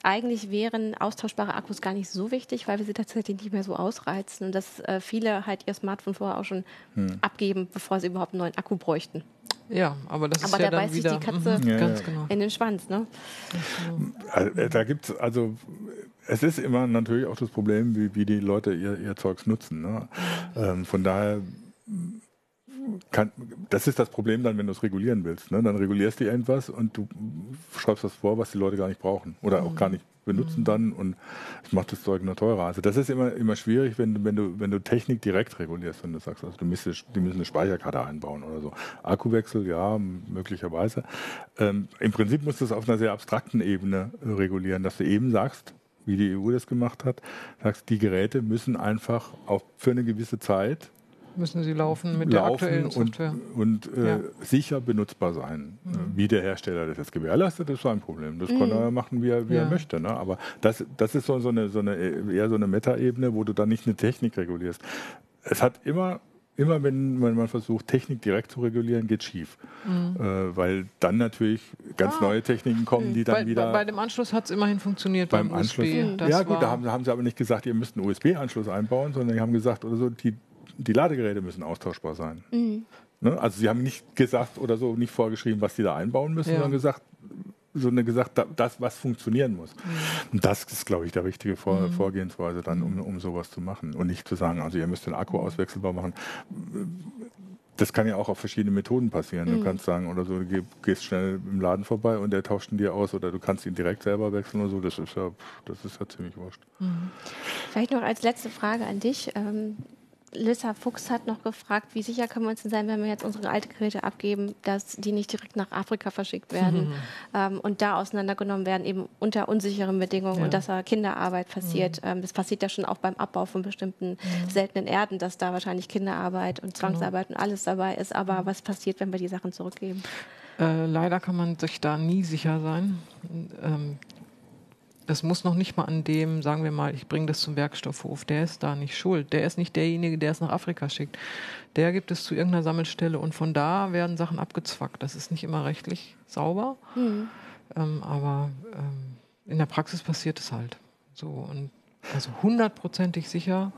eigentlich wären austauschbare Akkus gar nicht so wichtig, weil wir sie tatsächlich nicht mehr so ausreizen und dass äh, viele halt ihr Smartphone vorher auch schon hm. abgeben, bevor sie überhaupt einen neuen Akku bräuchten. Ja, aber das aber ist ja dann wieder... Aber da beißt sich die Katze mhm. ja, genau. in den Schwanz, ne? Also, da gibt es also es ist immer natürlich auch das Problem, wie, wie die Leute ihr, ihr Zeugs nutzen. Ne? Ähm, von daher kann, das ist das Problem dann, wenn du es regulieren willst. Ne? Dann regulierst du irgendwas und du schreibst was vor, was die Leute gar nicht brauchen oder auch gar nicht benutzen dann und es macht das Zeug nur teurer. Also das ist immer, immer schwierig, wenn du, wenn du, wenn du Technik direkt regulierst, wenn du sagst, also du müsstest, die müssen eine Speicherkarte einbauen oder so. Akkuwechsel, ja, möglicherweise. Ähm, Im Prinzip musst du es auf einer sehr abstrakten Ebene regulieren, dass du eben sagst, wie die EU das gemacht hat, sagst, die Geräte müssen einfach auch für eine gewisse Zeit müssen sie laufen mit laufen der aktuellen Software. Und, und äh, ja. sicher benutzbar sein. Mhm. Wie der Hersteller das jetzt gewährleistet, ist sein Problem. Das mhm. kann er machen, wie er, wie ja. er möchte. Ne? Aber das, das ist so, so, eine, so eine, eher so eine Metaebene, wo du dann nicht eine Technik regulierst. Es hat immer immer wenn man, man versucht, Technik direkt zu regulieren, geht schief. Mhm. Äh, weil dann natürlich ganz ah. neue Techniken kommen, die dann bei, wieder. Bei, dem Anschluss hat es immerhin funktioniert beim, beim USB. Anschluss. ja, gut, da haben, haben, sie aber nicht gesagt, ihr müsst einen USB-Anschluss einbauen, sondern die haben gesagt, oder so, die, die Ladegeräte müssen austauschbar sein. Mhm. Ne? Also sie haben nicht gesagt oder so, nicht vorgeschrieben, was sie da einbauen müssen, ja. sondern gesagt, sondern gesagt, das, was funktionieren muss. Mhm. Und das ist, glaube ich, der richtige Vor mhm. Vorgehensweise dann, um, um sowas zu machen. Und nicht zu sagen, also ihr müsst den Akku auswechselbar machen. Das kann ja auch auf verschiedene Methoden passieren. Mhm. Du kannst sagen, oder so, du gehst schnell im Laden vorbei und der tauscht ihn dir aus, oder du kannst ihn direkt selber wechseln oder so. Das ist ja, das ist ja ziemlich wurscht. Mhm. Vielleicht noch als letzte Frage an dich. Lissa Fuchs hat noch gefragt, wie sicher können wir uns denn sein, wenn wir jetzt unsere alten Geräte abgeben, dass die nicht direkt nach Afrika verschickt werden mhm. ähm, und da auseinandergenommen werden, eben unter unsicheren Bedingungen ja. und dass da Kinderarbeit passiert. Mhm. Ähm, das passiert ja schon auch beim Abbau von bestimmten mhm. seltenen Erden, dass da wahrscheinlich Kinderarbeit und genau. Zwangsarbeit genau. und alles dabei ist. Aber mhm. was passiert, wenn wir die Sachen zurückgeben? Äh, leider kann man sich da nie sicher sein. Ähm, das muss noch nicht mal an dem, sagen wir mal, ich bringe das zum Werkstoffhof, der ist da nicht schuld. Der ist nicht derjenige, der es nach Afrika schickt. Der gibt es zu irgendeiner Sammelstelle und von da werden Sachen abgezwackt. Das ist nicht immer rechtlich sauber, mhm. ähm, aber ähm, in der Praxis passiert es halt. So und also hundertprozentig sicher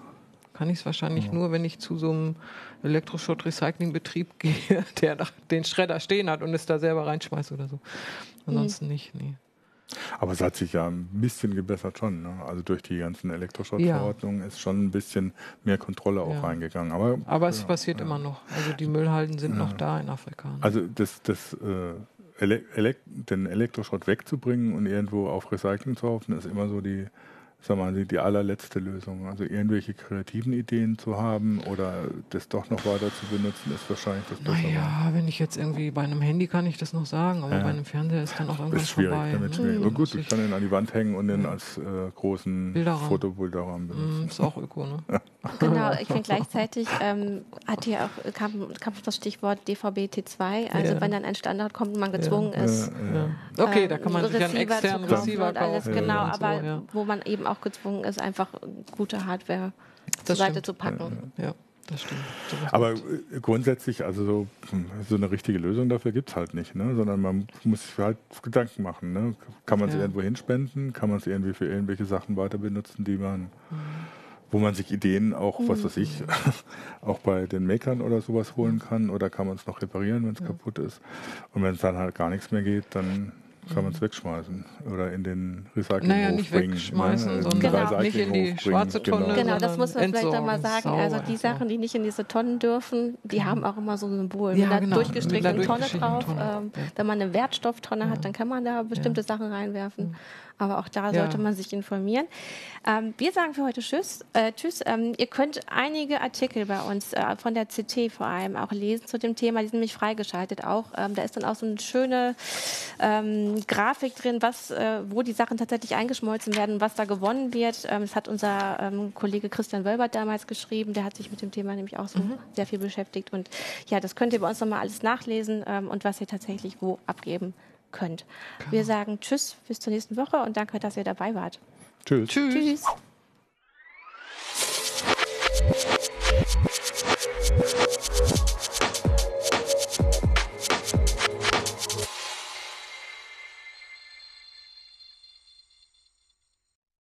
kann ich es wahrscheinlich ja. nur, wenn ich zu so einem Elektroschrott-Recycling-Betrieb gehe, der den Schredder stehen hat und es da selber reinschmeißt oder so. Ansonsten mhm. nicht, nee. Aber es hat sich ja ein bisschen gebessert schon. Ne? Also durch die ganzen Elektroschrottverordnungen ja. ist schon ein bisschen mehr Kontrolle auch ja. reingegangen. Aber, Aber es ja, passiert immer noch. Also die Müllhalden sind noch da in Afrika. Ne? Also das, das äh, Ele Elek den Elektroschrott wegzubringen und irgendwo auf Recycling zu hoffen, ist immer so die sag mal, die allerletzte Lösung. Also irgendwelche kreativen Ideen zu haben oder das doch noch weiter zu benutzen, ist wahrscheinlich das Bessere. Naja, wenn ich jetzt irgendwie bei einem Handy kann ich das noch sagen, aber ja. bei einem Fernseher ist dann auch irgendwas ist schwierig, vorbei. Damit ne? schwierig. Gut, ich kann ihn an die Wand hängen und den als äh, großen Bilderrahmen. Fotobilderrahmen benutzen. Mm, ist auch öko, ne? genau, ich finde gleichzeitig ähm, hat hier auch kam, kam das Stichwort DVB-T2, also ja. wenn dann ein Standard kommt und man gezwungen ja. ist. Okay, ähm, da kann man sich einen externen Receiver kaufen. Alles, genau, aber wo man eben auch gezwungen ist, einfach gute Hardware das zur Seite zu packen. Ja. Das stimmt. Das Aber gut. Äh, grundsätzlich, also so, so, eine richtige Lösung dafür gibt es halt nicht, ne? sondern man muss sich halt Gedanken machen. Ne? Kann man es ja. irgendwo hinspenden? Kann man es irgendwie für irgendwelche Sachen weiter benutzen, die man, mhm. Wo man sich Ideen auch, mhm. was weiß ich, auch bei den Makern oder sowas holen kann? Oder kann man es noch reparieren, wenn es ja. kaputt ist? Und wenn es dann halt gar nichts mehr geht, dann kann man es wegschmeißen oder in den Recyclinghof naja, nicht bringen. wegschmeißen, ne? sondern genau. nicht in die schwarze Tonne. Genau, genau das muss man vielleicht nochmal sagen. Sauber. Also die Sachen, die nicht in diese Tonnen dürfen, die genau. haben auch immer so ein Symbol. Ja, mit einer genau. durchgestrichenen Tonne drauf. Tonne. Ähm, ja. Wenn man eine Wertstofftonne ja. hat, dann kann man da bestimmte Sachen reinwerfen. Aber auch da sollte man sich informieren. Ähm, wir sagen für heute Tschüss. Äh, tschüss. Ähm, ihr könnt einige Artikel bei uns äh, von der CT vor allem auch lesen zu dem Thema. Die sind nämlich freigeschaltet auch. Ähm, da ist dann auch so eine schöne ähm, Grafik drin, was, äh, wo die Sachen tatsächlich eingeschmolzen werden, was da gewonnen wird. Ähm, das hat unser ähm, Kollege Christian Wölbert damals geschrieben. Der hat sich mit dem Thema nämlich auch so mhm. sehr viel beschäftigt. Und ja, das könnt ihr bei uns nochmal alles nachlesen und was ihr tatsächlich wo abgeben könnt. Wir sagen Tschüss bis zur nächsten Woche und danke, dass ihr dabei wart. Tschüss. Tschüss. Tschüss.